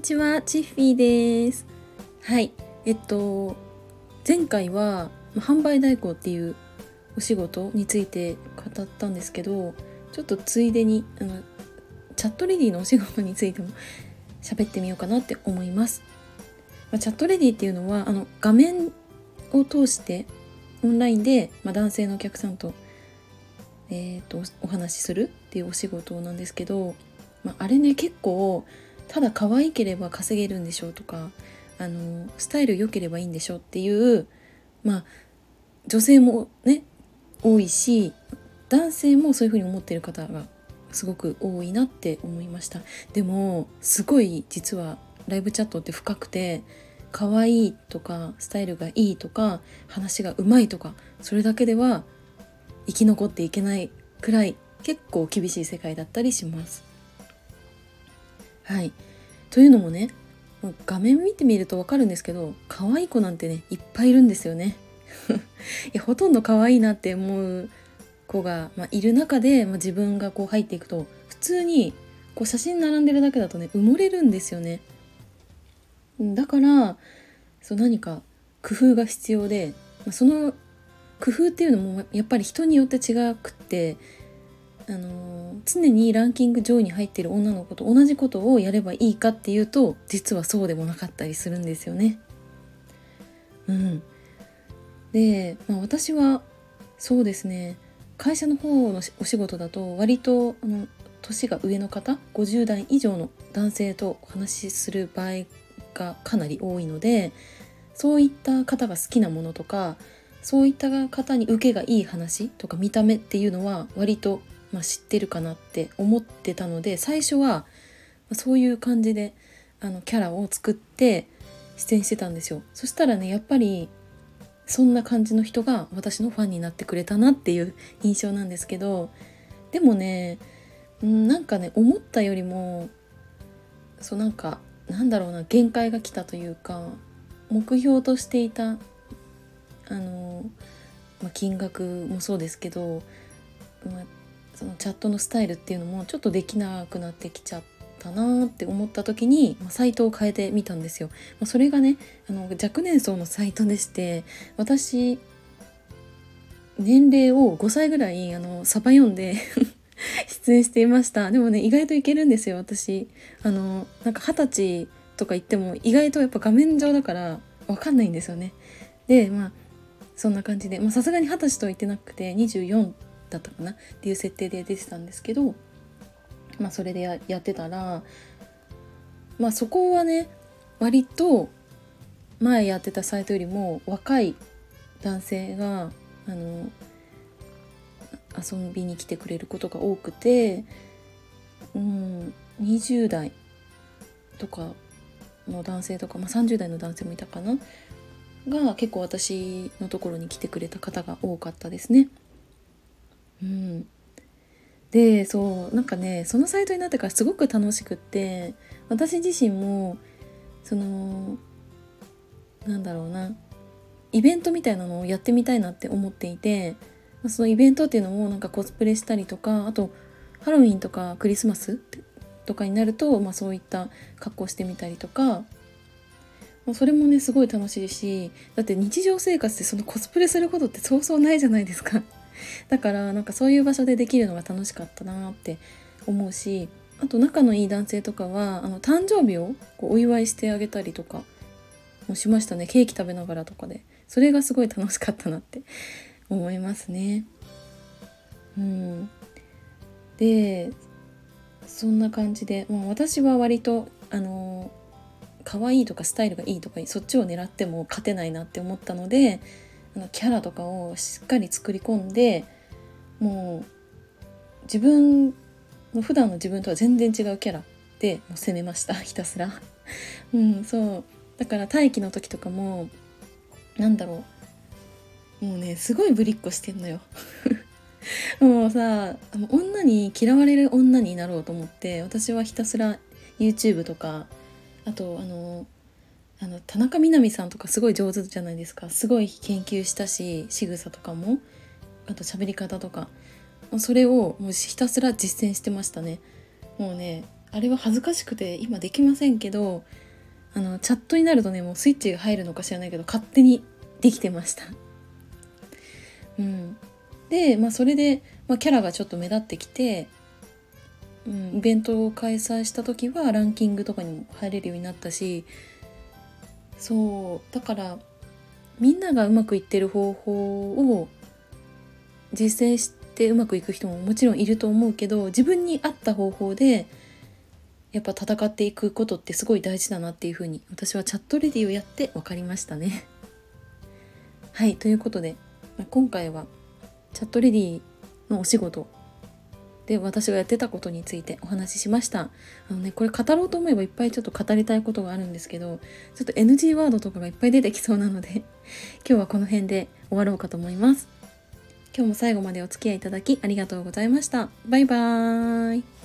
にちは、チッフィーです。はい、えっと前回は販売代行っていうお仕事について語ったんですけど、ちょっとついでにあのチャットレディのお仕事についても 喋ってみようかなって思います。まあ、チャットレディっていうのはあの画面を通してオンラインで、まあ、男性のお客さんと,、えーと、お話しするっていうお仕事なんですけど、まあ、あれね結構ただ可愛ければ稼げるんでしょうとかあのスタイル良ければいいんでしょうっていうまあ女性もね多いし男性もそういうふうに思ってる方がすごく多いなって思いました。でもすごい実はライブチャットって深くて可愛いとかスタイルがいいとか話がうまいとかそれだけでは生き残っていけないくらい結構厳しい世界だったりします。はい。というのもね画面見てみると分かるんですけど可愛い子なんてねいっぱいいるんですよね。いやほとんど可愛いなって思う子が、まあ、いる中で、まあ、自分がこう入っていくと普通にこう写真並んでるだけだとね埋もれるんですよね。だからそう何か工夫が必要で、まあ、その工夫っていうのもやっぱり人によって違くってあの常にランキング上位に入ってる女の子と同じことをやればいいかっていうと実はそうでもなかったりするんですよね。うん、で、まあ、私はそうですね会社の方のお仕事だと割とあの年が上の方50代以上の男性とお話しする場合がかなり多いのでそういった方が好きなものとかそういった方に受けがいい話とか見た目っていうのは割とまあ、知ってるかなって思ってたので最初はそういう感じであのキャラを作って出演してたんですよ。そしたらねやっぱりそんな感じの人が私のファンになってくれたなっていう 印象なんですけどでもねなんかね思ったよりもそうなんかなんだろうな限界が来たというか目標としていたあの、まあ、金額もそうですけど、まあ、そのチャットのスタイルっていうのもちょっとできなくなってきちゃったなって思った時に、まあ、サイトを変えてみたんですよ。まあ、それがねあの若年層のサイトでして私年齢を5歳ぐらいあのサバ読んで 出演していました。でもね意外といけるんですよ私。あのなんか二十歳とか言っても意外とやっぱ画面上だから分かんないんですよね。でまあそんな感じでさすがに二十歳とは言ってなくて24だったかなっていう設定で出てたんですけど、まあ、それでやってたら、まあ、そこはね割と前やってたサイトよりも若い男性があの遊びに来てくれることが多くて、うん、20代とかの男性とか、まあ、30代の男性もいたかな？が結構私のところに来てくれた方が多かったですね。うん、でそうなんかねそのサイトになってからすごく楽しくって私自身もそのなんだろうなイベントみたいなのをやってみたいなって思っていてそのイベントっていうのもなんかコスプレしたりとかあとハロウィンとかクリスマスとかになると、まあ、そういった格好してみたりとかそれもねすごい楽しいしだって日常生活でそのコスプレすることってそうそうないじゃないですか。だからなんかそういう場所でできるのが楽しかったなって思うしあと仲のいい男性とかはあの誕生日をこうお祝いしてあげたりとかもしましたね。ケーキ食べながらとかで。それがすごい楽しかったなって 思いますね。うん、でそんな感じで、まあ、私は割とあの可愛いとかスタイルがいいとかそっちを狙っても勝てないなって思ったのであのキャラとかをしっかり作り込んでもう自分の普段の自分とは全然違うキャラでもう攻めました。ひたすら。うんそう。だから待機の時とかもなんだろう。もうねすごいぶりっこしてんのよ。もうさ女に嫌われる女になろうと思って私はひたすら YouTube とかあとあのあの田中みな実さんとかすごい上手じゃないですか。すごい研究したし仕草とかも。あと喋り方とか。それをもうひたすら実践してましたね。もうねあれは恥ずかしくて今できませんけどあのチャットになるとねもうスイッチが入るのか知らないけど勝手にできてました。うん、で、まあ、それで、まあ、キャラがちょっと目立ってきて、うん、イベントを開催した時はランキングとかにも入れるようになったしそうだからみんながうまくいってる方法を実践してうまくいく人ももちろんいると思うけど自分に合った方法でやっぱ戦っていくことってすごい大事だなっていうふうに私はチャットレディをやって分かりましたね。はいということで今回はチャットレディのお仕事で私がやってたことについてお話ししました。あのねこれ語ろうと思えばいっぱいちょっと語りたいことがあるんですけどちょっと NG ワードとかがいっぱい出てきそうなので 今日はこの辺で終わろうかと思います。今日も最後までお付き合いいただきありがとうございました。バイバーイ。